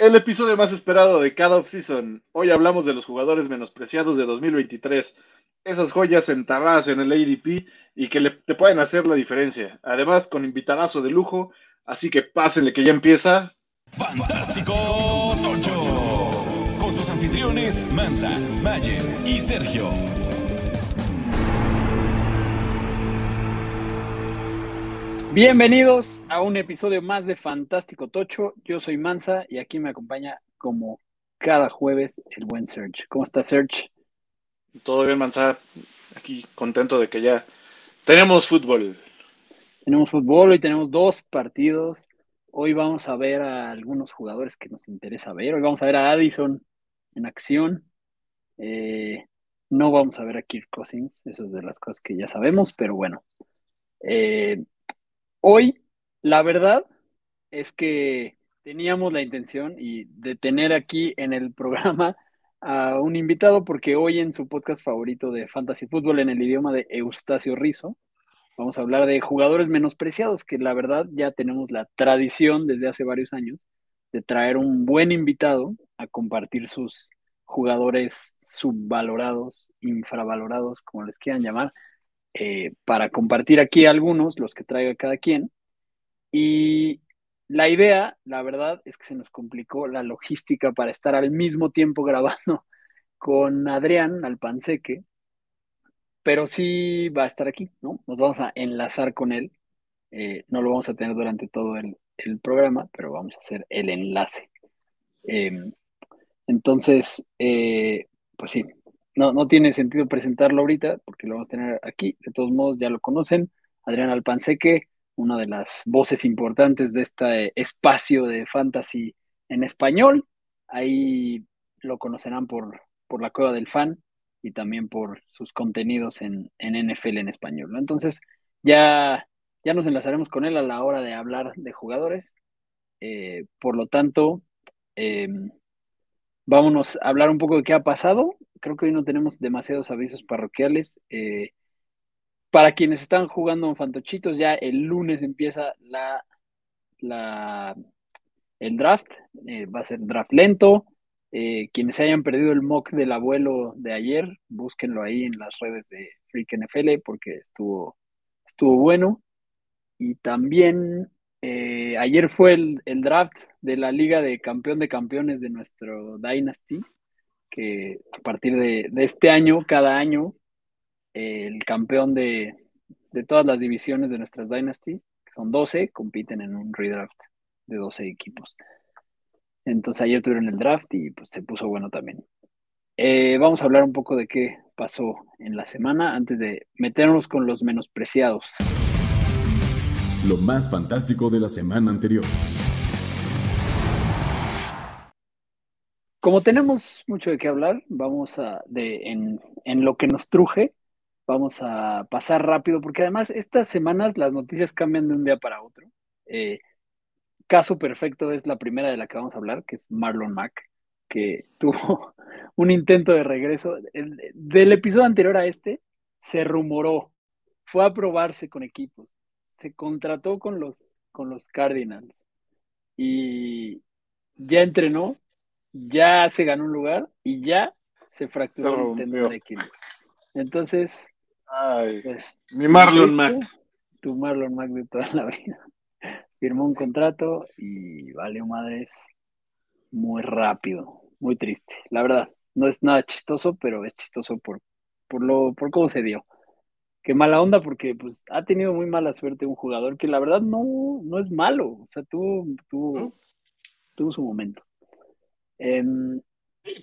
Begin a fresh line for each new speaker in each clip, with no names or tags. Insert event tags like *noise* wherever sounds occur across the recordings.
el episodio más esperado de cada offseason. Hoy hablamos de los jugadores menospreciados de 2023, esas joyas enterradas en el ADP y que le, te pueden hacer la diferencia. Además, con invitadazo de lujo, así que pásenle que ya empieza.
Fantástico Tocho, con sus anfitriones Mansa, Mayer y Sergio.
Bienvenidos a un episodio más de Fantástico Tocho. Yo soy Mansa y aquí me acompaña como cada jueves el buen Serge. ¿Cómo está Serge?
Todo bien, Mansa. Aquí contento de que ya tenemos fútbol.
Tenemos fútbol, hoy tenemos dos partidos. Hoy vamos a ver a algunos jugadores que nos interesa ver. Hoy vamos a ver a Addison en acción. Eh, no vamos a ver a Kirk Cousins, eso es de las cosas que ya sabemos, pero bueno. Eh, Hoy, la verdad es que teníamos la intención y de tener aquí en el programa a un invitado porque hoy en su podcast favorito de Fantasy Football en el idioma de Eustacio Rizo, vamos a hablar de jugadores menospreciados, que la verdad ya tenemos la tradición desde hace varios años de traer un buen invitado a compartir sus jugadores subvalorados, infravalorados, como les quieran llamar, eh, para compartir aquí algunos, los que traiga cada quien. Y la idea, la verdad, es que se nos complicó la logística para estar al mismo tiempo grabando *laughs* con Adrián Alpanseque, pero sí va a estar aquí, ¿no? Nos vamos a enlazar con él. Eh, no lo vamos a tener durante todo el, programa, pero vamos a hacer el enlace. Em, entonces, eh, pues sí, no, no tiene sentido presentarlo ahorita porque lo vamos a tener aquí. De todos modos, ya lo conocen. Adrián Alpanseque, una de las voces importantes de este espacio de fantasy en español. Ahí lo conocerán por, por la cueva del fan y también por sus contenidos en, NFL en español. Entonces, ya, ya nos enlazaremos con él a la hora de hablar de jugadores. Eh, por lo tanto, em, vámonos a hablar un poco de qué ha pasado creo que hoy no tenemos demasiados avisos parroquiales. Eh, para quienes están jugando en Fantochitos, ya el lunes empieza la, el draft. Eh, va a ser draft lento. Eh, quienes hayan perdido el mock del abuelo de ayer, búsquenlo ahí en las redes de Freak NFL porque estuvo, estuvo bueno. Y también ayer fue el, el, draft de la Liga de Campeón de Campeones de nuestro Dynasty que a partir de, este año, cada año, el campeón de, todas las divisiones de nuestras Dynasty, que son 12, compiten en un redraft de 12 equipos. Entonces ayer tuvieron el draft y pues se puso bueno también. Eh, vamos a hablar un poco de qué pasó en la semana antes de meternos con los menospreciados.
Lo más fantástico de la semana anterior.
Como tenemos mucho de qué hablar, vamos a, de, en, lo que nos truje, vamos a pasar rápido, porque además estas semanas las noticias cambian de un día para otro. Eh, caso perfecto es la primera de la que vamos a hablar, que es Marlon Mack, que *laughs* tuvo un intento de regreso. del episodio anterior a este, se rumoró, fue a probarse con equipos, se contrató con los, con los Cardinals y ya entrenó ya se ganó un lugar y ya se fracturó el tendón de Aquiles. Entonces,
pues, mi Marlon Mack.
Tu Marlon Mack de toda la *laughs* vida. Firmó un contrato y valió madres muy rápido, muy triste. La verdad, no es nada chistoso, pero es chistoso por, por lo, por cómo se dio. Qué mala onda, porque pues ha tenido muy mala suerte un jugador que la verdad no, no es malo. O sea, tuvo, tuvo, tuvo su momento.
Em,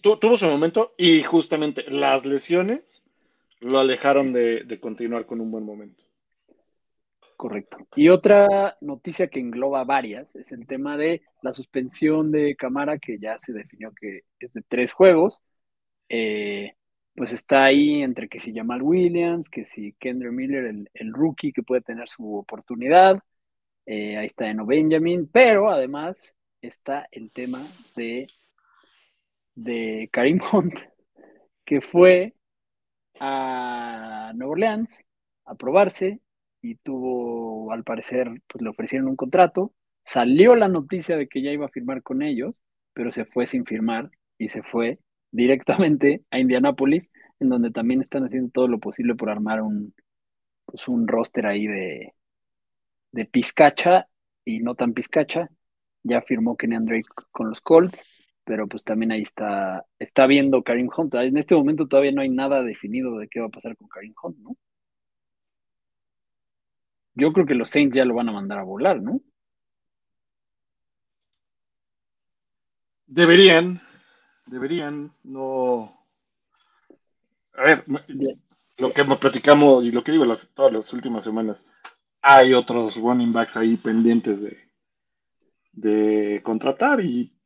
tuvo su momento y justamente las lesiones lo alejaron de, continuar con un buen momento.
Correcto. Y otra noticia que engloba varias es el tema de la suspensión de Camara, que ya se definió que es de tres juegos. Eh, pues está ahí entre que si Jamal Williams, que si Kendra Miller, el, rookie que puede tener su oportunidad. Eh, ahí está Eno Benjamin, pero además está el tema de de Karim Hunt, que fue a Nueva Orleans a probarse y tuvo, al parecer, pues le ofrecieron un contrato. Salió la noticia de que ya iba a firmar con ellos, pero se fue sin firmar y se fue directamente a Indianápolis, en donde también están haciendo todo lo posible por armar un, pues un roster ahí de, de pizcacha y no tan pizcacha. Ya firmó Kenny Drake con los Colts, pero pues también ahí está, está viendo Karim Hunt. En este momento todavía no hay nada definido de qué va a pasar con Karim Hunt, ¿no? Yo creo que los Saints ya lo van a mandar a volar, ¿no?
Deberían, deberían, no. A ver, lo que platicamos y lo que digo las, todas las últimas semanas, hay otros running backs ahí pendientes de, de contratar y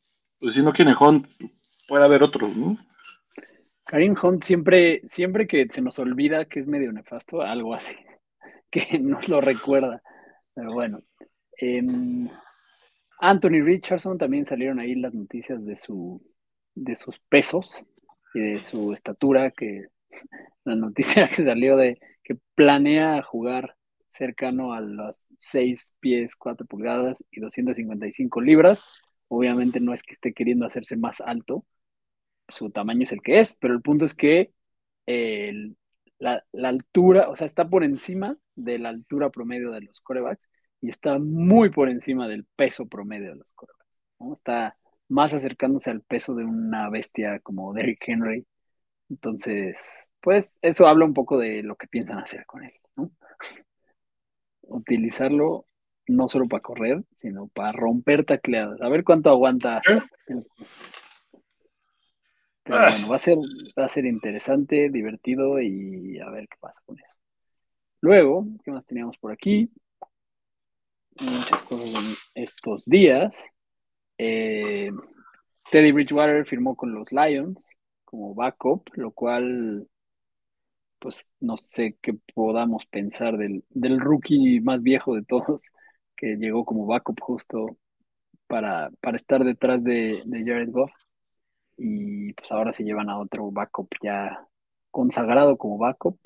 pues si no quiere Hunt, puede haber otros, ¿no?
Karim Hunt siempre, siempre que se nos olvida que es medio nefasto, algo así, *laughs* que nos lo recuerda. Pero bueno. Em, Anthony Richardson también salieron ahí las noticias de su de sus pesos y de su estatura, que *laughs* la noticia que salió de que planea jugar cercano a los 6 pies 4 pulgadas y 255 libras. Obviamente no es que esté queriendo hacerse más alto, su tamaño es el que es, pero el punto es que la, altura, o sea, está por encima de la altura promedio de los corebacks y está muy por encima del peso promedio de los corebacks. Está más acercándose al peso de una bestia como Derrick Henry. Entonces, pues eso habla un poco de lo que piensan hacer con él. *laughs* Utilizarlo no solo para correr, sino para romper tacleadas. A ver cuánto aguanta. Pero bueno, va a ser, va a ser interesante, divertido y a ver qué pasa con eso. Luego, ¿qué más teníamos por aquí? Muchas cosas en estos días. Eh, Teddy Bridgewater firmó con los Lions como backup, lo cual, pues no sé qué podamos pensar del, del rookie más viejo de todos, que llegó como backup justo para, para estar detrás de, Jared Goff. Y pues ahora se llevan a otro backup ya consagrado como backup,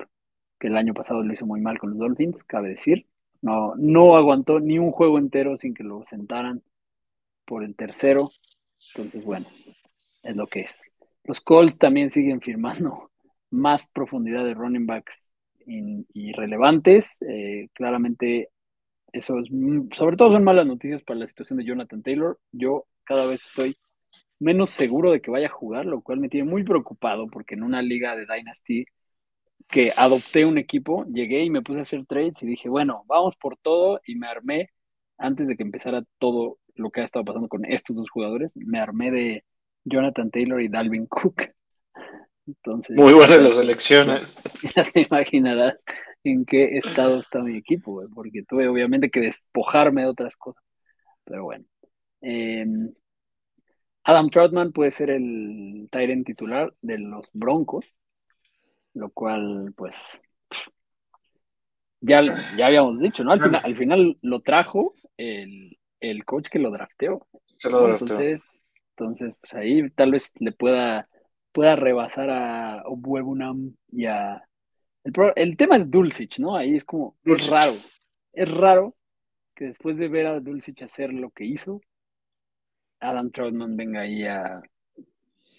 que el año pasado lo hizo muy mal con los Dolphins, cabe decir. No, no aguantó ni un juego entero sin que lo sentaran por el tercero. Entonces, bueno, es lo que es. Los Colts también siguen firmando más profundidad de running backs irrelevantes. Eh, claramente, eso es, sobre todo son malas noticias para la situación de Jonathan Taylor. Yo cada vez estoy menos seguro de que vaya a jugar, lo cual me tiene muy preocupado porque en una liga de Dynasty que adopté un equipo, llegué y me puse a hacer trades y dije, bueno, vamos por todo y me armé antes de que empezara todo lo que ha estado pasando con estos dos jugadores, me armé de Jonathan Taylor y Dalvin Cook. *laughs* Entonces,
Muy buenas las elecciones.
Ya te imaginarás en qué estado está mi equipo, porque tuve obviamente que despojarme de otras cosas. Pero bueno. Em, Adam Troutman puede ser el Tyrant titular de los Broncos, lo cual, pues, ya, ya habíamos dicho, ¿no? Al final, al final lo trajo el, el coach que lo drafteó. Entonces, entonces, pues ahí tal vez le pueda, pueda rebasar a Obuebunam y a... El, tema es Dulcich, ¿no? Ahí es como, es raro. Es raro que después de ver a Dulcich hacer lo que hizo, Adam Troutman venga ahí a...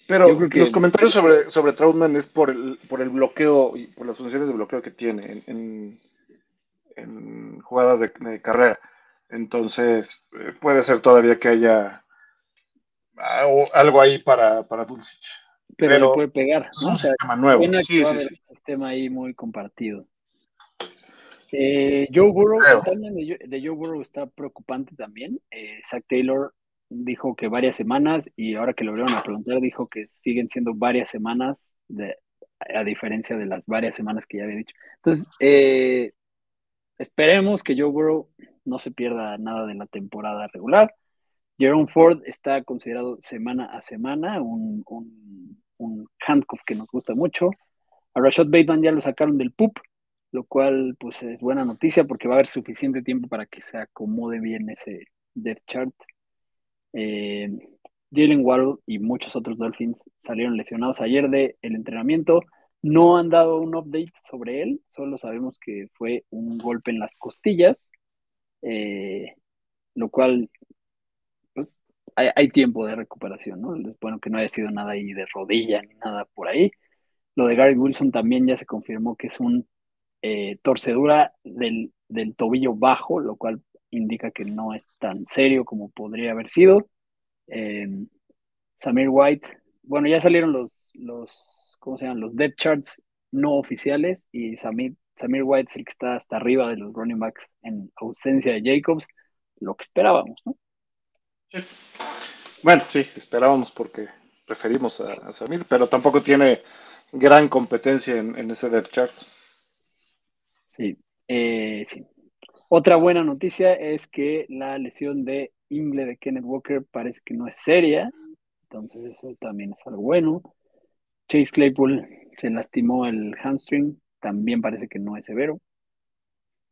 Pero los comentarios sobre, sobre Troutman es por el, por el bloqueo y por las funciones de bloqueo que tiene en, en, jugadas de carrera. Entonces, eh, puede ser todavía que haya algo ahí para, para Dulcich.
Pero, Pero, puede pegar, ¿no? Es un sistema nuevo. Sí, sí, sí. sistema ahí muy compartido. Eh, Joe Burrow, de, de, Joe Burrow está preocupante también. Eh, Zach Taylor dijo que varias semanas y ahora que lo vieron a preguntar dijo que siguen siendo varias semanas de, a diferencia de las varias semanas que ya había dicho. Entonces, eh, esperemos que Joe Burrow no se pierda nada de la temporada regular. Jerome Ford está considerado semana a semana, un, handcuff que nos gusta mucho. A Rashad Bateman ya lo sacaron del PUP, lo cual pues es buena noticia porque va a haber suficiente tiempo para que se acomode bien ese depth chart. Eh, Jalen Waddle y muchos otros Dolphins salieron lesionados ayer del el entrenamiento. No han dado un update sobre él, solo sabemos que fue un golpe en las costillas eh, lo cual, pues, hay, tiempo de recuperación, ¿no? Es bueno que no haya sido nada ahí de rodilla ni nada por ahí. Lo de Gary Wilson también ya se confirmó que es un eh, torcedura del, del, tobillo bajo, lo cual indica que no es tan serio como podría haber sido. Em, Samir White, bueno, ya salieron los, los, ¿cómo se llaman? Los depth charts no oficiales y Samir, Samir White es el que está hasta arriba de los running backs en ausencia de Jacobs, lo que esperábamos, ¿no?
Bueno, sí, esperábamos porque preferimos a, Samir, pero tampoco tiene gran competencia en, ese depth chart.
Sí, eh, sí. Otra buena noticia es que la lesión de ingle de Kenneth Walker parece que no es seria, entonces eso también es algo bueno. Chase Claypool se lastimó el hamstring, también parece que no es severo.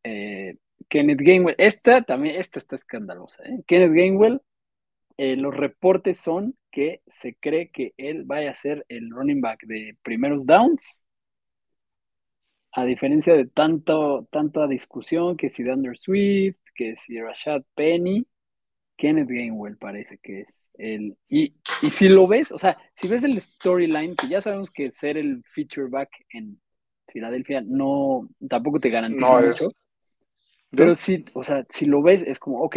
Eh, Kenneth Gainwell, esta también, esta está escandalosa. ¿eh? Kenneth Gainwell, eh, los reportes son que se cree que él vaya a ser el running back de primeros downs a diferencia de tanto, tanta discusión, que si Dunder Swift, que si Rashad Penny, Kenneth Gainwell parece que es el. Y, y si lo ves, o sea, si ves el storyline, que ya sabemos que ser el feature back en Filadelfia no, tampoco te garantiza mucho. Pero sí, o sea, si lo ves, es como, ok,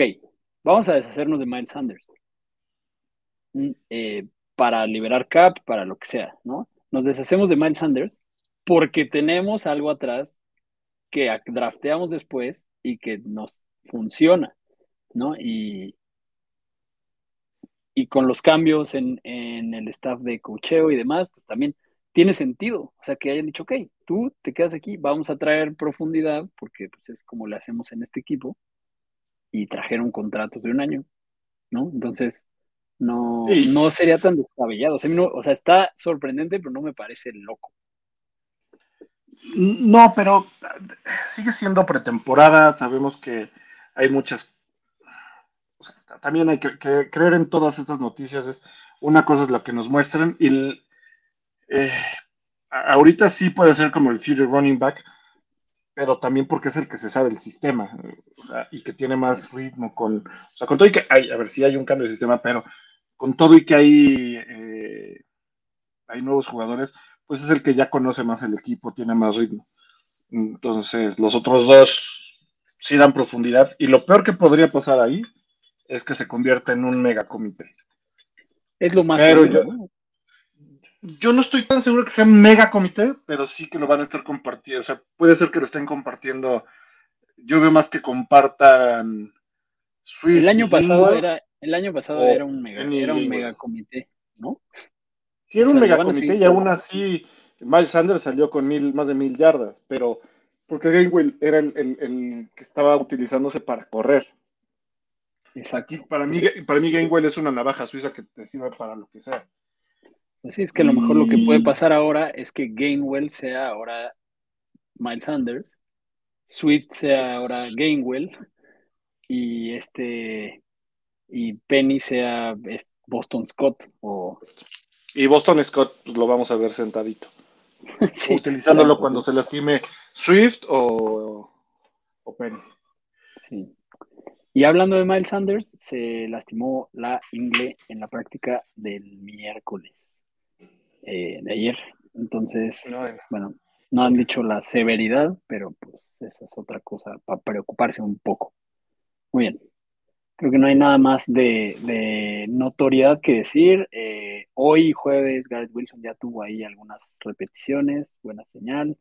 vamos a deshacernos de Miles Sanders. Eh, para liberar cap, para lo que sea, ¿no? Nos deshacemos de Miles Sanders porque tenemos algo atrás que drafteamos después y que nos funciona, ¿no? Y, y con los cambios en, el staff de cocheo y demás, pues también tiene sentido. O sea, que hayan dicho, ok, tú te quedas aquí, vamos a traer profundidad, porque pues, es como le hacemos en este equipo, y trajeron contratos de un año, ¿no? Entonces, no, no sería tan descabellado. o sea, está sorprendente, pero no me parece loco.
No, pero sigue siendo pretemporada. Sabemos que hay muchas. también hay que, creer en todas estas noticias. Es, una cosa es lo que nos muestran. Y eh, ahorita sí puede ser como el future running back, pero también porque es el que se sabe el sistema y que tiene más ritmo. Con, o sea, con todo y que hay, a ver si hay un cambio de sistema, pero con todo y que hay, eh, hay nuevos jugadores pues es el que ya conoce más el equipo, tiene más ritmo. Entonces, los otros dos sí dan profundidad. Y lo peor que podría pasar ahí es que se convierta en un mega comité.
Es lo más
pero yo, yo no estoy tan seguro que sea un mega comité, pero sí que lo van a estar compartiendo. O sea, puede ser que lo estén compartiendo. Yo veo más que compartan
el año pasado era el año pasado era un mega, era un mega comité, ¿no?
Sí, era un megacomité y aún así Miles Sanders salió con mil, más de mil yardas, pero porque Gainwell era el, que estaba utilizándose para correr. Exacto. para mí, para mí Gainwell es una navaja suiza que te sirve para lo que sea.
Así es que a lo mejor lo que puede pasar ahora es que Gainwell sea ahora Miles Sanders, Swift sea ahora Gainwell y este y Penny sea Boston Scott o
y Boston Scott pues, lo vamos a ver sentadito. *laughs* utilizándolo cuando se lastime Swift o, o Penny.
Sí. Y hablando de Miles Sanders, se lastimó la ingle en la práctica del miércoles eh, de ayer. Entonces, bueno, no han dicho la severidad, pero pues esa es otra cosa para preocuparse un poco. Muy bien. Creo que no hay nada más de, notoriedad que decir. Eh, hoy, jueves, Garrett Wilson ya tuvo ahí algunas repeticiones, buena señal.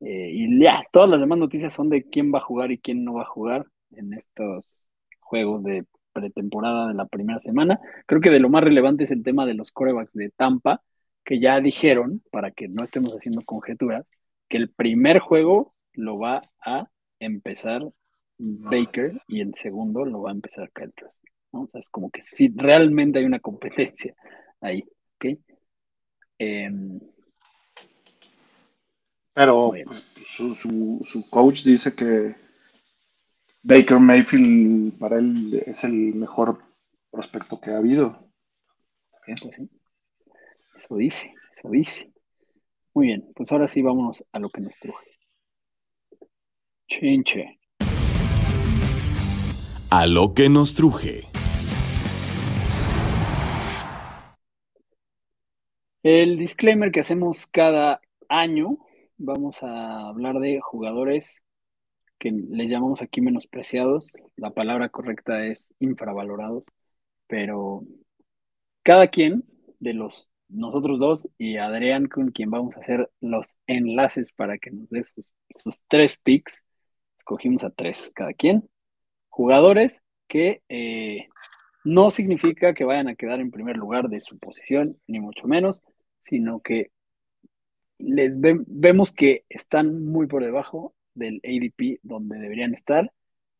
Eh, y ya, todas las demás noticias son de quién va a jugar y quién no va a jugar en estos juegos de pretemporada de la primera semana. Creo que de lo más relevante es el tema de los corebacks de Tampa, que ya dijeron, para que no estemos haciendo conjeturas, que el primer juego lo va a empezar Baker y el segundo lo va a empezar Kyle ¿no? O sea, es como que si realmente hay una competencia ahí, ¿ok? Em,
Pero su, su, coach dice que Baker Mayfield para él es el mejor prospecto que ha habido.
Pues eso dice, eso dice. Muy bien, pues ahora sí vamos a lo que nos truje. Chinche
a lo que nos truje.
El disclaimer que hacemos cada año, vamos a hablar de jugadores que les llamamos aquí menospreciados. La palabra correcta es infravalorados, pero cada quien de los nosotros dos y Adrián con quien vamos a hacer los enlaces para que nos dé sus, sus tres picks. Escogimos a tres cada quien. Jugadores que eh, no significa que vayan a quedar en primer lugar de su posición, ni mucho menos, sino que les vemos que están muy por debajo del ADP donde deberían estar.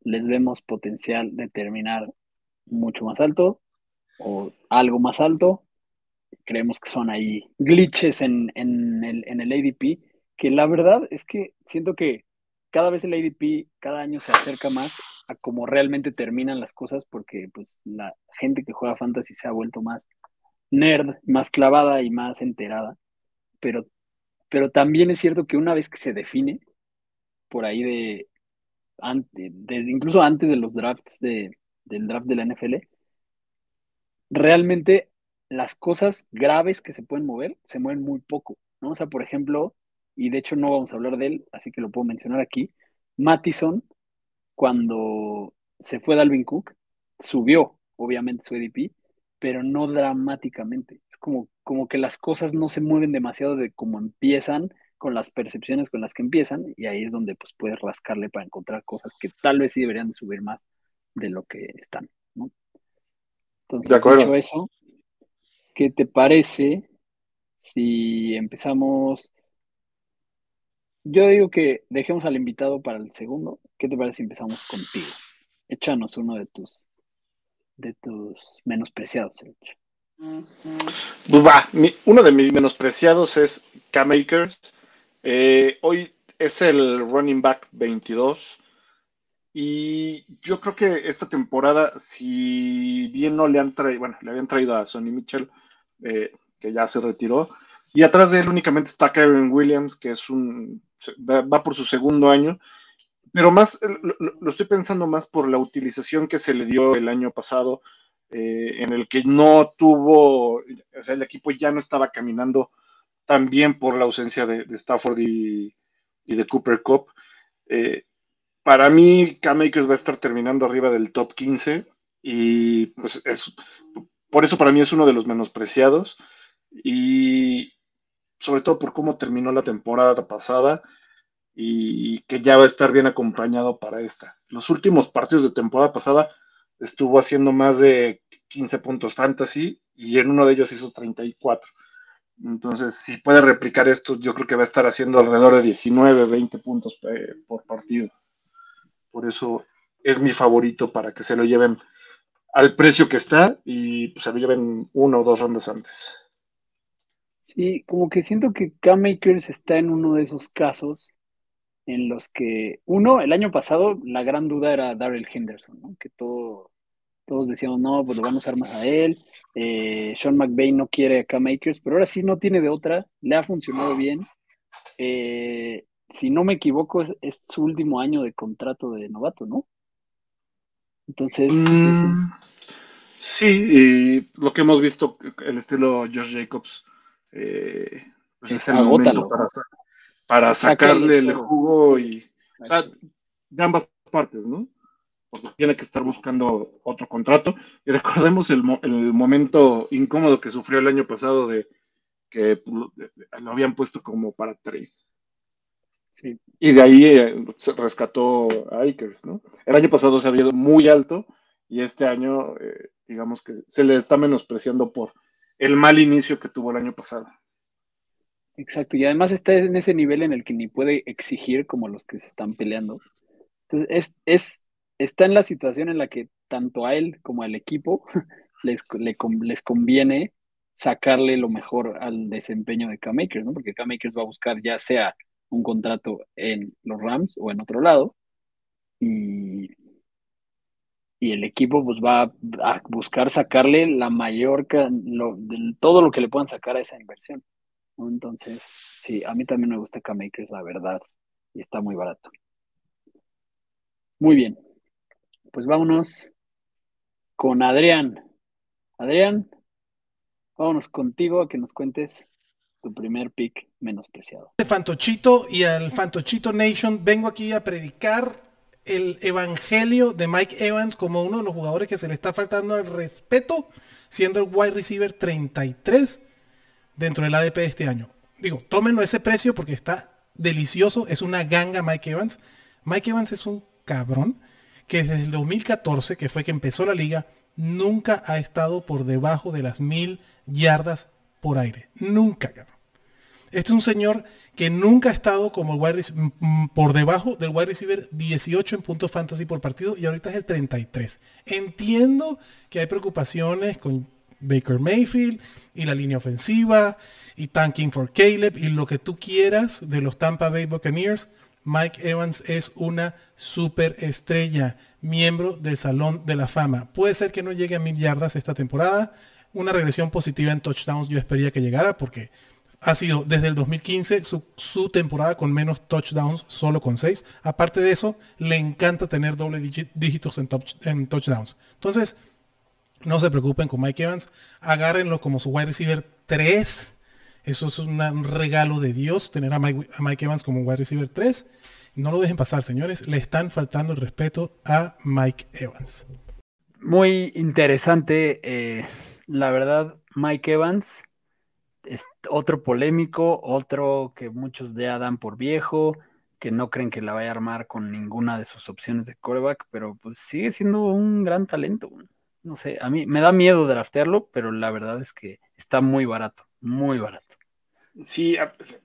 Les vemos potencial de terminar mucho más alto o algo más alto. Creemos que son ahí glitches en, en, el, en el ADP, que la verdad es que siento que cada vez el ADP cada año se acerca más a cómo realmente terminan las cosas porque pues la gente que juega fantasy se ha vuelto más nerd, más clavada y más enterada. Pero, pero también es cierto que una vez que se define, por ahí de, incluso antes de los drafts de, del draft de la NFL, realmente las cosas graves que se pueden mover se mueven muy poco, ¿no? O sea, por ejemplo, y de hecho no vamos a hablar de él, así que lo puedo mencionar aquí. Mattison, cuando se fue Dalvin Cook, subió obviamente su EDP, pero no dramáticamente. Es como, como que las cosas no se mueven demasiado de cómo empiezan, con las percepciones con las que empiezan, y ahí es donde pues puedes rascarle para encontrar cosas que tal vez sí deberían de subir más de lo que están, ¿no? Entonces, de acuerdo. eso, ¿qué te parece si empezamos yo digo que dejemos al invitado para el segundo. ¿Qué te parece si empezamos contigo? Échanos uno de tus de tus menospreciados.
Pues va, uno de mis menospreciados es K-Makers. Eh, hoy es el running back 22. Y yo creo que esta temporada, si bien no le han traído, bueno, le habían traído a Sonny Mitchell, eh, que ya se retiró, y atrás de él únicamente está Kevin Williams, que es un va, por su segundo año, pero más lo, estoy pensando más por la utilización que se le dio el año pasado, eh, en el que no tuvo, o sea, el equipo ya no estaba caminando tan bien por la ausencia de, Stafford y, de Cooper Cup. Eh, para mí, K-Makers va a estar terminando arriba del top 15 y pues es, por eso para mí es uno de los menospreciados y, sobre todo por cómo terminó la temporada pasada y que ya va a estar bien acompañado para esta. Los últimos partidos de temporada pasada estuvo haciendo más de 15 puntos fantasy y en uno de ellos hizo 34. Entonces, si puede replicar esto, yo creo que va a estar haciendo alrededor de 19, 20 puntos eh, por partido. Por eso es mi favorito para que se lo lleven al precio que está y pues, se lo lleven uno o dos rondas antes.
Sí, como que siento que K-Makers está en uno de esos casos en los que, uno, el año pasado la gran duda era Daryl Henderson, ¿no? que todo, todos decíamos, no, pues lo vamos a usar más a él. Eh, Sean McVay no quiere a K-Makers, pero ahora sí no tiene de otra, le ha funcionado bien. Eh, si no me equivoco, es, su último año de contrato de novato, ¿no? Entonces. Mm,
sí, y lo que hemos visto, el estilo Josh Jacobs eh, pues es, el momento para, sacarle el jugo y de ambas partes, ¿no? Porque tiene que estar buscando otro contrato. Y recordemos el, momento incómodo que sufrió el año pasado de que lo habían puesto como para trade. Y de ahí eh, se rescató a Akers, ¿no? El año pasado se había ido muy alto y este año, eh, digamos que se le está menospreciando por el mal inicio que tuvo el año pasado.
Exacto, y además está en ese nivel en el que ni puede exigir como los que se están peleando. Entonces, es, es, está en la situación en la que tanto a él como al equipo *laughs* les, les conviene sacarle lo mejor al desempeño de K-Makers, ¿no? Porque K-Makers va a buscar ya sea un contrato en los Rams o en otro lado, y, y el equipo pues va a buscar sacarle la mayor, todo lo que le puedan sacar a esa inversión. Entonces, sí, a mí también me gusta K-Makers, la verdad, y está muy barato. Muy bien, pues vámonos con Adrián. Adrián, vámonos contigo a que nos cuentes tu primer pick menospreciado.
De Fantochito y al Fantochito Nation vengo aquí a predicar el evangelio de Mike Evans como uno de los jugadores que se le está faltando el respeto, siendo el wide receiver 33 dentro del ADP de este año. Digo, tómenlo ese precio porque está delicioso, es una ganga Mike Evans. Mike Evans es un cabrón que desde el 2014, que fue que empezó la liga, nunca ha estado por debajo de las mil yardas por aire. Nunca, cabrón. Este es un señor que nunca ha estado como wide por debajo del wide receiver 18 en puntos fantasy por partido y ahorita es el 33. Entiendo que hay preocupaciones con Baker Mayfield y la línea ofensiva y tanking for Caleb y lo que tú quieras de los Tampa Bay Buccaneers. Mike Evans es una superestrella, miembro del Salón de la Fama. Puede ser que no llegue a mil yardas esta temporada. Una regresión positiva en touchdowns yo esperaría que llegara porque ha sido desde el 2015 su, temporada con menos touchdowns, solo con 6. Aparte de eso, le encanta tener doble dígitos en, touchdowns. Entonces, no se preocupen con Mike Evans, agárrenlo como su wide receiver 3. Eso es un regalo de Dios, tener a Mike, Evans como wide receiver 3. No lo dejen pasar, señores. Le están faltando el respeto a Mike Evans.
Muy interesante. Eh, la verdad, Mike Evans es otro polémico, otro que muchos ya dan por viejo, que no creen que la vaya a armar con ninguna de sus opciones de coreback, pero pues sigue siendo un gran talento. No sé, a mí me da miedo draftearlo, pero la verdad es que está muy barato, muy barato.
Sí,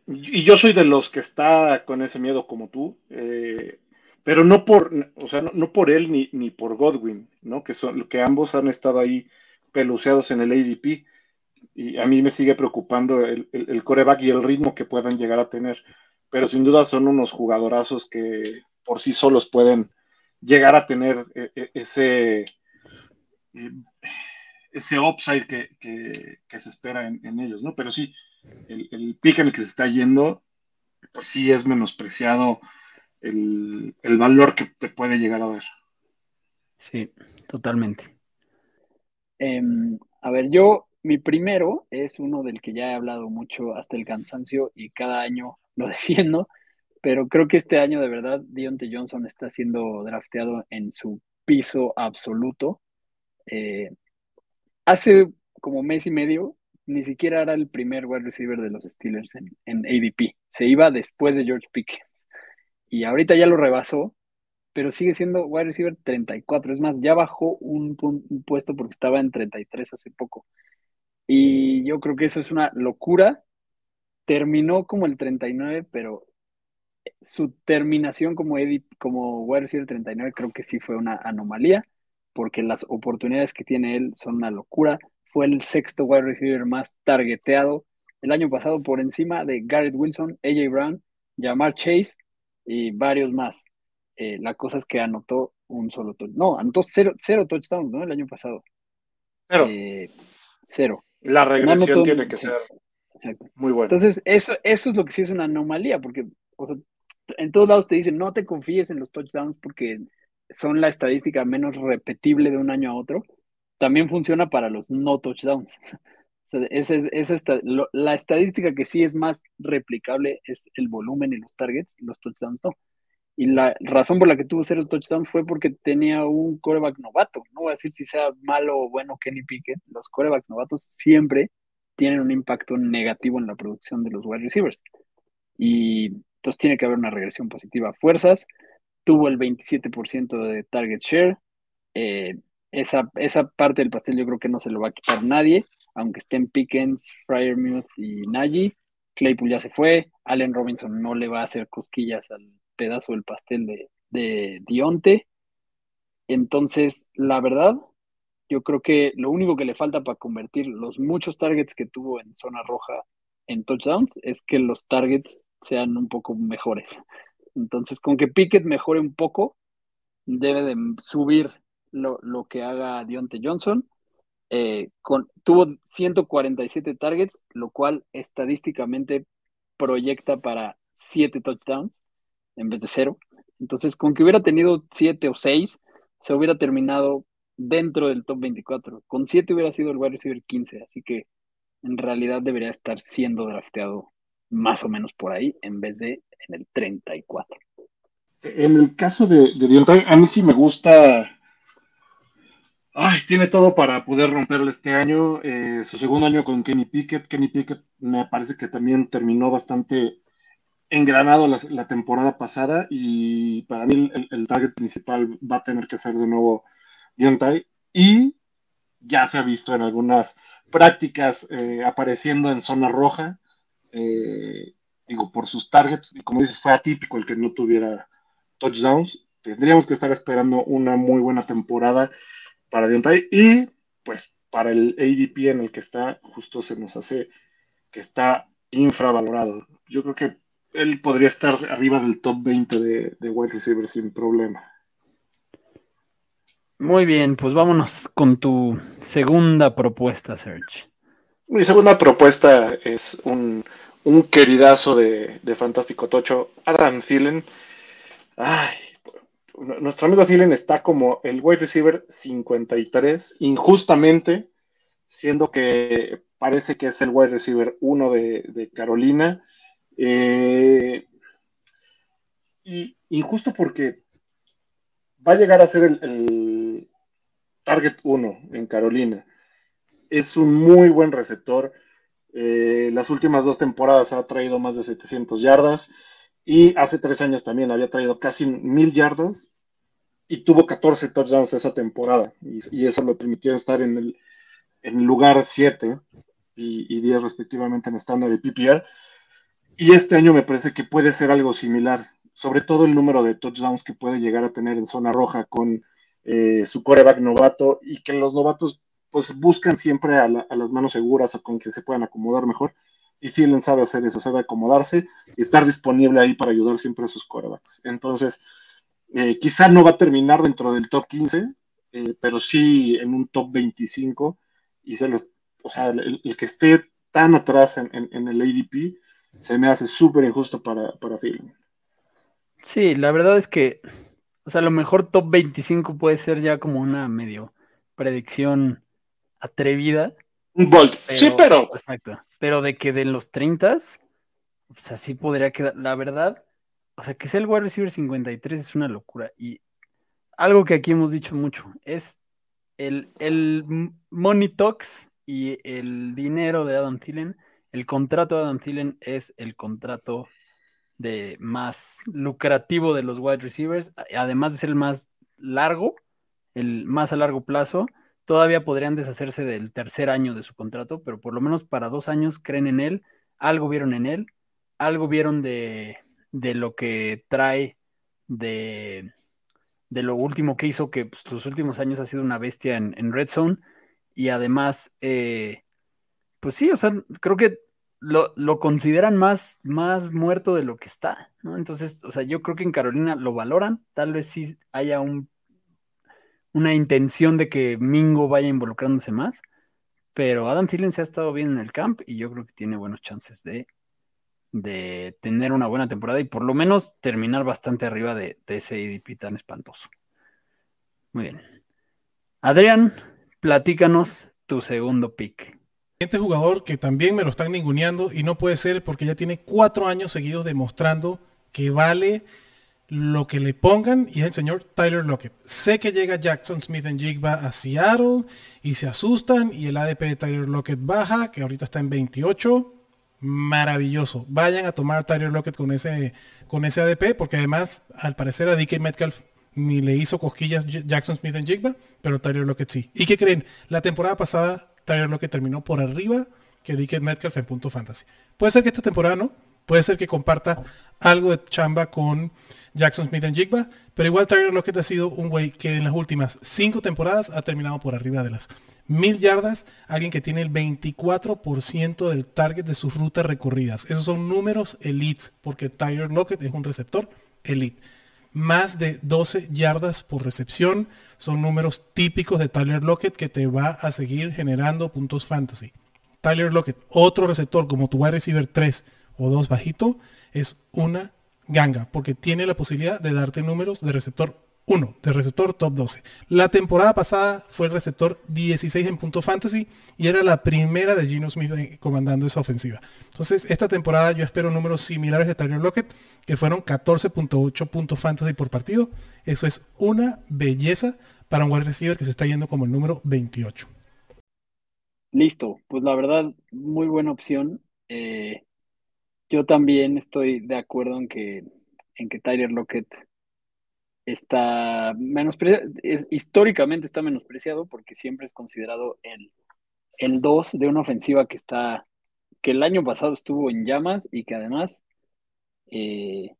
y yo soy de los que está con ese miedo como tú, eh, pero no por, o sea, no, por él ni, ni, por Godwin, ¿no? Que son, que ambos han estado ahí peluceados en el ADP y a mí me sigue preocupando el, el, coreback y el ritmo que puedan llegar a tener. Pero sin duda son unos jugadorazos que por sí solos pueden llegar a tener e, e, ese, e, ese upside que, se espera en, ellos, ¿no? Pero sí, el, el pick en el que se está yendo, pues sí es menospreciado el, el valor que te puede llegar a dar.
Sí, totalmente. Em, a ver, yo mi primero es uno del que ya he hablado mucho hasta el cansancio y cada año *laughs* lo defiendo, pero creo que este año de verdad Dionte Johnson está siendo drafteado en su piso absoluto. Eh, hace como mes y medio ni siquiera era el primer wide receiver de los Steelers en, ADP. Se iba después de George Pickens. Y ahorita ya lo rebasó, pero sigue siendo wide receiver 34. Es más, ya bajó un, un puesto porque estaba en 33 hace poco. Y yo creo que eso es una locura. Terminó como el 39, pero su terminación como edit, como wide receiver 39 creo que sí fue una anomalía, porque las oportunidades que tiene él son una locura. Fue el sexto wide receiver más targeteado el año pasado por encima de Garrett Wilson, AJ Brown, Jamar Chase y varios más. Eh, la cosa es que anotó un solo touchdown. No, anotó cero, cero touchdowns, ¿no? El año pasado.
Cero.
Eh, cero.
La regresión tiene que ser muy buena.
Entonces, eso, eso es lo que sí es una anomalía, porque en todos lados te dicen, no te confíes en los touchdowns porque son la estadística menos repetible de un año a otro. También funciona para los no touchdowns. *laughs* la estadística que sí es más replicable es el volumen y los targets, y los touchdowns no. Y la razón por la que tuvo cero touchdowns fue porque tenía un coreback novato. No voy a decir si sea malo o bueno Kenny Pickett. Los corebacks novatos siempre tienen un impacto negativo en la producción de los wide receivers. Y entonces tiene que haber una regresión positiva a fuerzas. Tuvo el 27% de target share. Eh, esa, esa parte del pastel yo creo que no se lo va a quitar nadie, aunque estén Pickens, Fryermuth y Nagy. Claypool ya se fue. Allen Robinson no le va a hacer cosquillas al pedazo del pastel de, Dionte. Entonces, la verdad, yo creo que lo único que le falta para convertir los muchos targets que tuvo en zona roja en touchdowns es que los targets sean un poco mejores. Entonces, con que Pickett mejore un poco, debe de subir lo, que haga Dionte Johnson. Eh, con, tuvo 147 targets, lo cual estadísticamente proyecta para 7 touchdowns en vez de cero. Entonces, con que hubiera tenido siete o seis, se hubiera terminado dentro del top 24. Con siete hubiera sido el wide receiver 15. Así que en realidad debería estar siendo drafteado más o menos por ahí en vez de en el 34.
En el caso de, de a mí sí me gusta. Ay, tiene todo para poder romperle este año. Eh, su segundo año con Kenny Pickett. Kenny Pickett me parece que también terminó bastante engranado la, temporada pasada y para mí el, target principal va a tener que ser de nuevo Deontay y ya se ha visto en algunas prácticas eh, apareciendo en zona roja, eh, digo, por sus targets, y como dices, fue atípico el que no tuviera touchdowns. Tendríamos que estar esperando una muy buena temporada para Deontay y pues para el ADP en el que está, justo se nos hace que está infravalorado. Yo creo que él podría estar arriba del top 20 de, de wide receiver sin problema.
Muy bien, pues vámonos con tu segunda propuesta, Serge.
Mi segunda propuesta es un, queridazo de, Fantástico Tocho, Adam Thielen. Ay, nuestro amigo Thielen está como el wide receiver 53, injustamente, siendo que parece que es el wide receiver 1 de, Carolina. Eh, y injusto porque va a llegar a ser el, target 1 en Carolina. Es un muy buen receptor. Eh, las últimas dos temporadas ha traído más de 700 yardas y hace tres años también había traído casi mil yardas y tuvo 14 touchdowns esa temporada y, eso le permitió estar en el, lugar 7 y, 10 respectivamente en estándar y PPR. Y este año me parece que puede ser algo similar sobre todo el número de touchdowns que puede llegar a tener en zona roja con eh, su coreback novato y que los novatos pues buscan siempre a, las manos seguras o con que se puedan acomodar mejor. Y Thielen sabe hacer eso, sabe acomodarse y estar disponible ahí para ayudar siempre a sus corebacks. Entonces, eh, quizá no va a terminar dentro del top 15, eh, pero sí en un top 25. Y se les, o sea, el, que esté tan atrás en, el ADP se me hace súper injusto para, para Thielen.
Sí, la verdad es que, o sea, a lo mejor top 25 puede ser ya como una medio predicción atrevida.
Un bolt. sí, pero.
Exacto. Pero de que de los 30, o sea, sí podría quedar. La verdad, o sea, que sea el wide receiver 53 es una locura. Y algo que aquí hemos dicho mucho es el, el money talks y el dinero de Adam Thielen. El contrato de Adam Thielen es el contrato de más lucrativo de los wide receivers, además de ser el más largo, el más a largo plazo, todavía podrían deshacerse del tercer año de su contrato, pero por lo menos para dos años creen en él, algo vieron en él, algo vieron de, de lo que trae de, de lo último que hizo, que pues, últimos años ha sido una bestia en, en Red Zone, y además, eh, pues sí, o sea, creo que lo, consideran más, más muerto de lo que está, ¿no? Entonces, o sea, yo creo que en Carolina lo valoran, tal vez sí haya un, una intención de que Mingo vaya involucrándose más, pero Adam Thielen se ha estado bien en el camp y yo creo que tiene buenos chances de, de tener una buena temporada y por lo menos terminar bastante arriba de, ese ADP tan espantoso. Muy bien. Adrián, platícanos tu segundo pick.
Este jugador que también me lo están ninguneando y no puede ser porque ya tiene cuatro años seguidos demostrando que vale lo que le pongan y es el señor Tyler Lockett. Sé que llega Jackson Smith en Jigba a Seattle y se asustan y el ADP de Tyler Lockett baja, que ahorita está en 28. Maravilloso. Vayan a tomar Tyler Lockett con ese, con ese ADP porque además al parecer a DK Metcalf ni le hizo cosquillas Jackson Smith en Jigba, pero Tyler Lockett sí. ¿Y qué creen? La temporada pasada Tyler que terminó por arriba que Dickens Metcalf en punto fantasy. Puede ser que esta temporada no, puede ser que comparta algo de chamba con Jackson Smith en Jigba, pero igual Tyler Lockett ha sido un güey que en las últimas cinco temporadas ha terminado por arriba de las mil yardas, alguien que tiene el 24% del target de sus rutas recorridas. Esos son números elites, porque Tyler Lockett es un receptor elite más de 12 yardas por recepción. Son números típicos de Tyler Lockett que te va a seguir generando puntos fantasy. Tyler Lockett, otro receptor como tu wide receiver 3 o 2 bajito, es una ganga porque tiene la posibilidad de darte números de receptor 1 de receptor top 12. La temporada pasada fue el receptor 16 en punto fantasy y era la primera de Gino Smith eh, comandando esa ofensiva. Entonces, esta temporada yo espero números similares de Tyler Lockett, que fueron 14.8 puntos fantasy por partido. Eso es una belleza para un wide receiver que se está yendo como el número 28.
Listo, pues la verdad, muy buena opción. Eh, yo también estoy de acuerdo en que, en que Tyler Lockett está menospreciado, históricamente está menospreciado porque siempre es considerado el, el 2 de una ofensiva que está, que el año pasado estuvo en llamas y que además eh,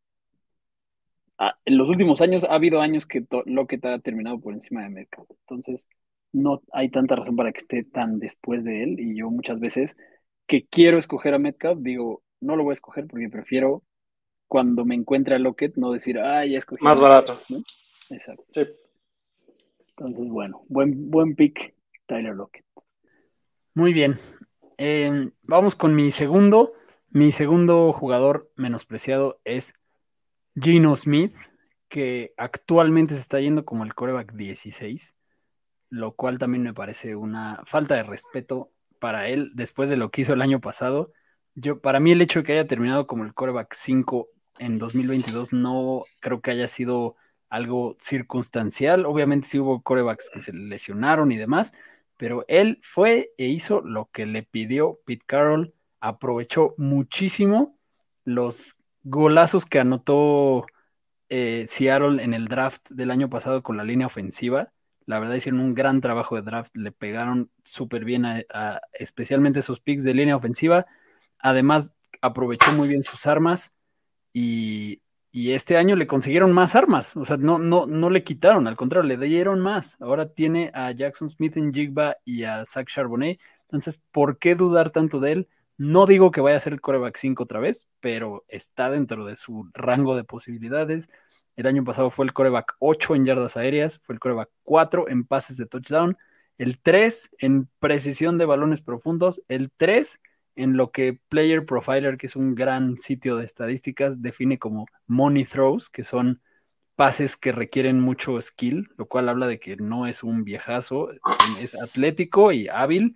en los últimos años ha habido años que Lockett ha terminado por encima de Metcalf. Entonces, no hay tanta razón para que esté tan después de él. Y yo muchas veces que quiero escoger a Metcalf, digo, no lo voy a escoger porque prefiero cuando me encuentre a Lockett, no decir, ah, ya escogí.
Más barato.
Exacto. Entonces, bueno, buen, buen pick, Tyler Lockett.
Muy bien. Em, vamos con mi segundo. Mi segundo jugador menospreciado es Gino Smith, que actualmente se está yendo como el coreback 16, lo cual también me parece una falta de respeto para él después de lo que hizo el año pasado. Yo, para mí el hecho de que haya terminado como el coreback 5 en 2022 no creo que haya sido algo circunstancial. Obviamente sí hubo corebacks que se lesionaron y demás, pero él fue e hizo lo que le pidió Pete Carroll, aprovechó muchísimo los golazos que anotó eh, Seattle en el draft del año pasado con la línea ofensiva. La verdad hicieron un gran trabajo de draft, le pegaron súper bien a, especialmente esos picks de línea ofensiva. Además, aprovechó muy bien sus armas y, este año le consiguieron más armas, o sea, no, no, no le quitaron, al contrario, le dieron más. Ahora tiene a Jackson Smith en Jigba y a Zach Charbonnet, entonces, ¿por qué dudar tanto de él? No digo que vaya a ser el coreback 5 otra vez, pero está dentro de su rango de posibilidades. El año pasado fue el coreback 8 en yardas aéreas, fue el coreback 4 en pases de touchdown, el 3 en precisión de balones profundos, el 3 en lo que Player Profiler, que es un gran sitio de estadísticas, define como money throws, que son pases que requieren mucho skill, lo cual habla de que no es un viejazo, es atlético y hábil.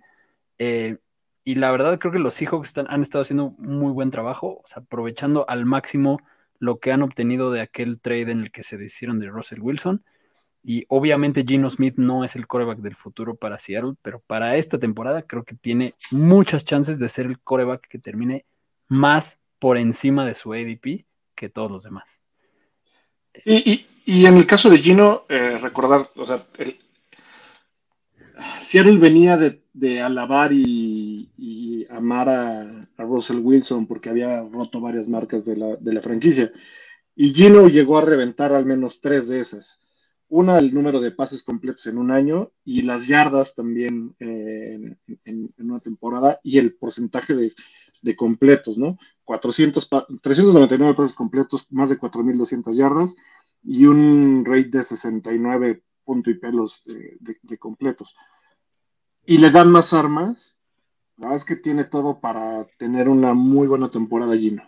Eh, y la verdad creo que los Seahawks están, han estado haciendo muy buen trabajo, aprovechando al máximo lo que han obtenido de aquel trade en el que se deshicieron de Russell Wilson. Y obviamente Gino Smith no es el coreback del futuro para Seattle, pero para esta temporada creo que tiene muchas chances de ser el coreback que termine más por encima de su ADP que todos los demás.
Y, en el caso de Gino, eh, recordar, o sea, Seattle venía de, alabar y, amar a, Russell Wilson porque había roto varias marcas de la, de la franquicia. Y Gino llegó a reventar al menos tres de esas una, el número de pases completos en un año y las yardas también eh, en, una temporada y el porcentaje de, completos, ¿no? 400 399 pases completos, más de 4.200 yardas y un rate de 69 punto y pelos de, completos. Y le dan más armas. La verdad es que tiene todo para tener una muy buena temporada, Gino.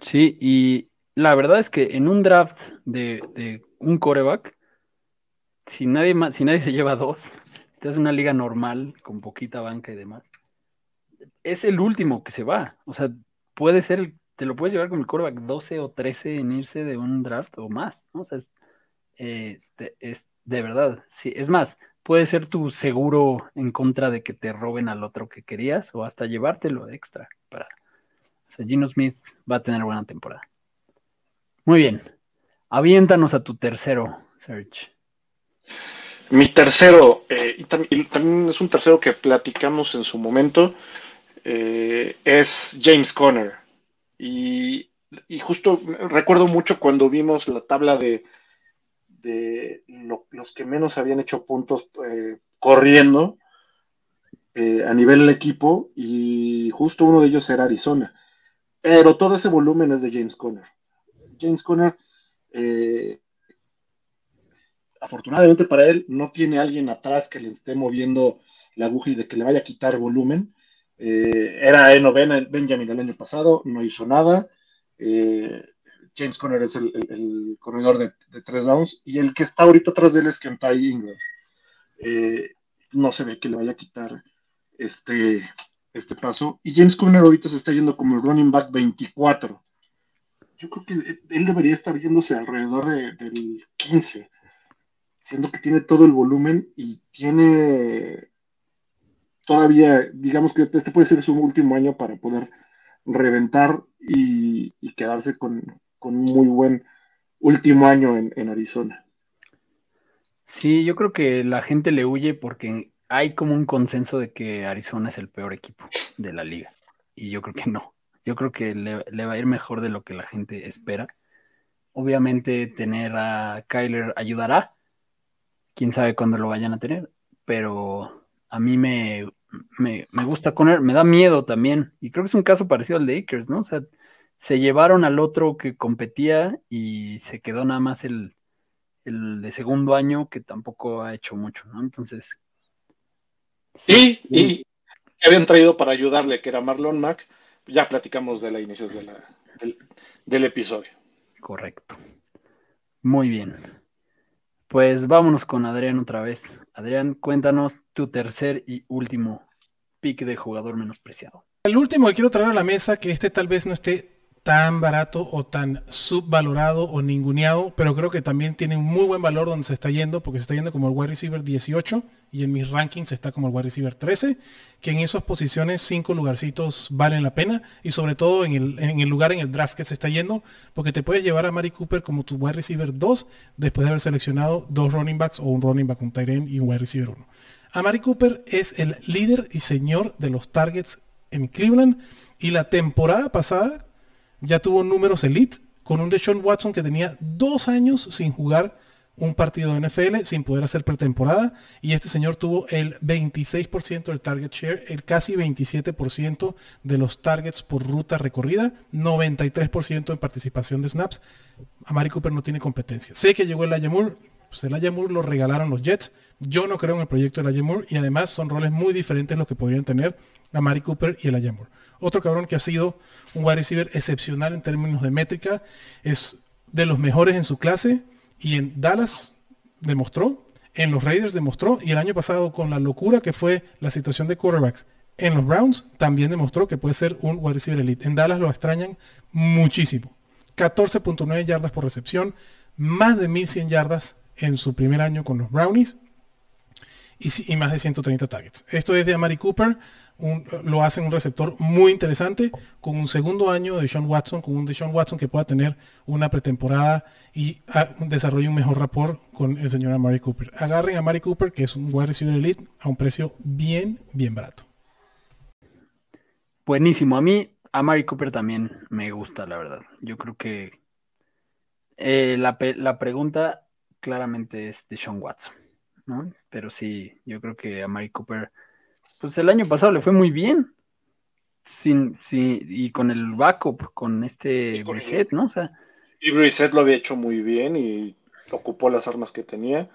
Sí, y la verdad es que en un draft de, de un coreback, si nadie, más, si nadie se lleva dos, si estás en una liga normal, con poquita banca y demás, es el último que se va. O sea, puede ser, te lo puedes llevar con el coreback 12 o 13 en irse de un draft o más. O sea, es, eh, es de verdad. Sí, es más, puede ser tu seguro en contra de que te roben al otro que querías o hasta llevártelo extra. Para... O sea, Gino Smith va a tener buena temporada. Muy bien. Aviéntanos a tu tercero, Serge.
Mi tercero, eh, y, también es un tercero que platicamos en su momento, eh, es James Conner. Y, justo recuerdo mucho cuando vimos la tabla de, los que menos habían hecho puntos eh, corriendo a nivel del equipo, y justo uno de ellos era Arizona. Pero todo ese volumen es de James Conner. James Conner afortunadamente para él, no tiene alguien atrás que le esté moviendo la aguja y de que le vaya a quitar volumen. Eh, era en novena Benjamin el año pasado, no hizo nada. Eh, James Conner es el, corredor de, tres downs y el que está ahorita atrás de él es Kentai Ingram. Eh, no se ve que le vaya a quitar este, este paso. Y James Conner ahorita se está yendo como el running back 24. Yo creo que él debería estar yéndose alrededor del 15, siendo que tiene todo el volumen y tiene todavía, digamos que este puede ser su último año para poder reventar y, quedarse con, un muy buen último año en, Arizona.
Sí, yo creo que la gente le huye porque hay como un consenso de que Arizona es el peor equipo de la liga. Y yo creo que no. Yo creo que le va a ir mejor de lo que la gente espera. Obviamente tener a Kyler ayudará. Quién sabe cuándo lo vayan a tener. Pero a mí me, me, gusta con él, me da miedo también. Y creo que es un caso parecido al de Akers, ¿no? O sea, se llevaron al otro que competía y se quedó nada más el, de segundo año que tampoco ha hecho mucho, ¿no? Entonces.
Sí, y habían traído para ayudarle, que era Marlon Mack. Ya platicamos de la inicio de del, del episodio.
Correcto. Muy bien. Pues vámonos con Adrián otra vez. Adrián, cuéntanos tu tercer y último pick de jugador menospreciado.
El último que quiero traer a la mesa, que este tal vez no esté tan barato o tan subvalorado o ninguneado, pero creo que también tiene un muy buen valor donde se está yendo, porque se está yendo como el wide receiver 18 y en mis rankings está como el wide receiver 13, que en esas posiciones cinco lugarcitos valen la pena y sobre todo en el, lugar en el draft que se está yendo, porque te puedes llevar a Mari Cooper como tu wide receiver 2 después de haber seleccionado dos running backs o un running back, un tight end y un wide receiver 1. Amari Cooper es el líder y señor de los targets en Cleveland y la temporada pasada ya tuvo números elite con un Deshaun Watson que tenía dos años sin jugar un partido de NFL, sin poder hacer pretemporada, y este señor tuvo el 26% del target share, el casi 27% de los targets por ruta recorrida, 93% en participación de snaps. Amari Cooper no tiene competencia. Sé que llegó el Ayamur, pues el Ayamur lo regalaron los Jets. Yo no creo en el proyecto del Ayamur y además son roles muy diferentes los que podrían tener Amari Cooper y el Ayamur. Otro cabrón que ha sido un wide receiver excepcional en términos de métrica, es de los mejores en su clase y en Dallas demostró, en los Raiders demostró y el año pasado con la locura que fue la situación de quarterbacks en los Browns también demostró que puede ser un wide receiver elite. En Dallas lo extrañan muchísimo. 14.9 yardas por recepción, más de 1100 yardas en su primer año con los Brownies y, y más de 130 targets. Esto es de Amari Cooper lo hacen un receptor muy interesante con un segundo año de Sean Watson, con un de Sean Watson que pueda tener una pretemporada y ah, desarrolle un mejor rapport con el señor Amari Cooper. Agarren a Amari Cooper, que es un wide receiver elite, a un precio bien, bien barato.
Buenísimo. A mí, Amari Cooper también me gusta, la verdad. Yo creo que eh, la, la, pregunta claramente es de Sean Watson, ¿no? Pero sí, yo creo que Amari Cooper pues el año pasado le fue muy bien. Sin, y con el backup, con este Brissett, ¿no? O sea,
y Brissett lo había hecho muy bien y ocupó las armas que tenía.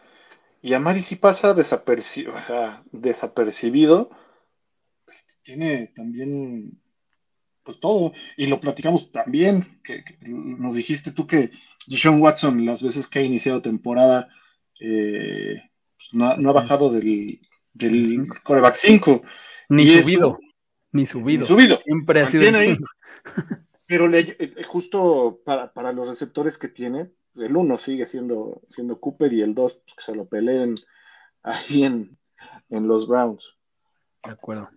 Y a Mari sí pasa desapercibido, desapercibido. Tiene también pues todo. Y lo platicamos también, que, nos dijiste tú que Deshaun Watson, las veces que ha iniciado temporada, eh, pues, no, ha bajado del, del coreback 5.
Ni subido, ni subido.
subido.
Siempre ha sido el *laughs*
Pero le, eh, justo para, los receptores que tiene, el 1 sigue siendo, siendo Cooper y el 2 pues, que se lo peleen ahí en, los Browns.
De acuerdo.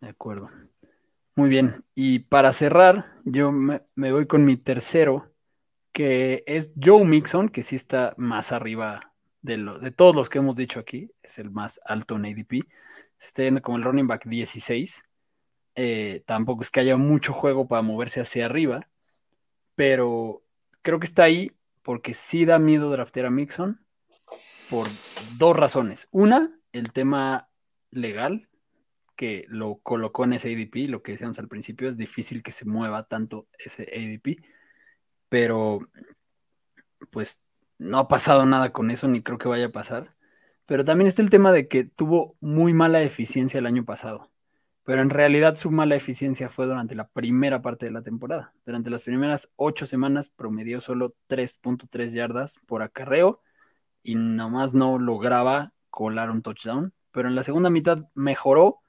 De acuerdo. Muy bien. Y para cerrar, yo me, me, voy con mi tercero, que es Joe Mixon, que sí está más arriba de, todos los que hemos dicho aquí, es el más alto en ADP. Se está yendo como el running back 16. Eh, tampoco es que haya mucho juego para moverse hacia arriba, pero creo que está ahí porque sí da miedo draftear a Mixon por dos razones. Una, el tema legal, que lo colocó en ese ADP, lo que decíamos al principio, es difícil que se mueva tanto ese ADP, pero pues no ha pasado nada con eso, ni creo que vaya a pasar. Pero también está el tema de que tuvo muy mala eficiencia el año pasado. pero en realidad su mala eficiencia fue durante la primera parte de la temporada. Durante las primeras ocho semanas promedió solo 3.3 yardas por acarreo y nomás no lograba colar un touchdown, pero en la segunda mitad mejoró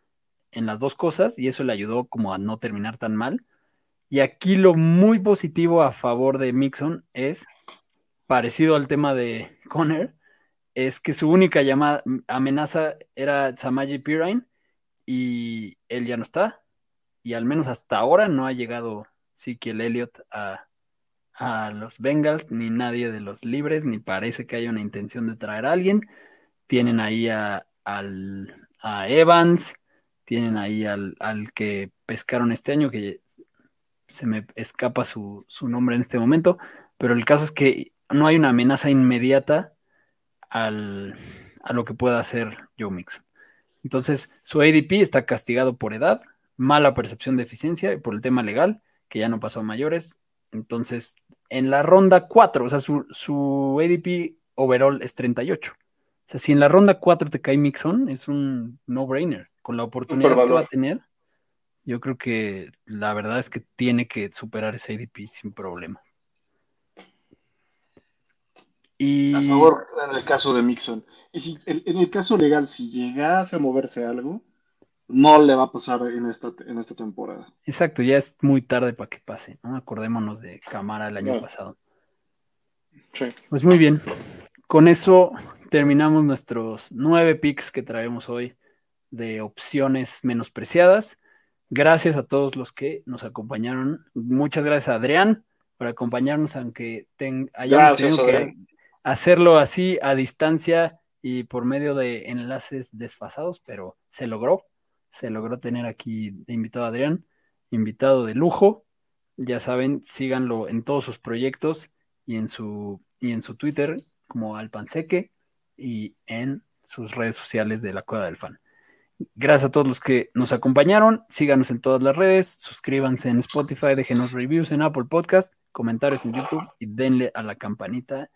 en las dos cosas y eso le ayudó como a no terminar tan mal. Y aquí lo muy positivo a favor de Mixon es, parecido al tema de *laughs* Conner, es que su única llamada, amenaza era Samaji Pirine y él ya no está. Y al menos hasta ahora no ha llegado el Elliott a, a los Bengals, ni nadie de los libres, ni parece que haya una intención de traer a alguien. Tienen ahí a, al, a Evans, tienen ahí al, al, que pescaron este año, que se me escapa su, su, nombre en este momento, pero el caso es que no hay una amenaza inmediata al, a lo que pueda hacer Joe Mixon. Entonces, su ADP está castigado por edad, mala percepción de eficiencia y por el tema legal, que ya no pasó a mayores. Entonces, en la ronda 4, o sea, su, su ADP overall es 38. O sea, si en la ronda 4 te cae Mixon, es un no-brainer. Con la oportunidad que va a tener, yo creo que la verdad es que tiene que superar ese ADP sin problemas.
Y... A favor en el caso de Mixon. Y si en el caso legal, si llegase a moverse algo, no le va a pasar en esta, en esta temporada.
Exacto, ya es muy tarde para que pase, ¿no? Acordémonos de Camara el año pasado. Sí. Pues muy bien. Con eso terminamos nuestros nueve picks que traemos hoy de opciones menospreciadas. Gracias a todos los que nos acompañaron. Muchas gracias a Adrián por acompañarnos, aunque hayamos tenido que hacerlo así a distancia y por medio de enlaces desfasados, pero se logró. Se logró tener aquí invitado a Adrián, invitado de lujo. Ya saben, síganlo en todos sus proyectos y en su, y en su Twitter como Alpanseque y en sus redes sociales de la Cueva del Fan. Gracias a todos los que nos acompañaron. Síganos en todas las redes, suscríbanse en Spotify, déjenos reviews en Apple Podcast, comentarios en YouTube y denle a la campanita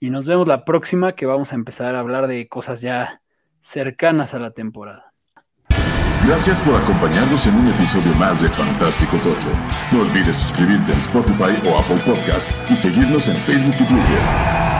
y nos vemos la próxima que vamos a empezar a hablar de cosas ya cercanas a la temporada.
Gracias por acompañarnos en un episodio más de Fantástico Tocho. No olvides suscribirte en Spotify o Apple Podcast y seguirnos en Facebook y Twitter.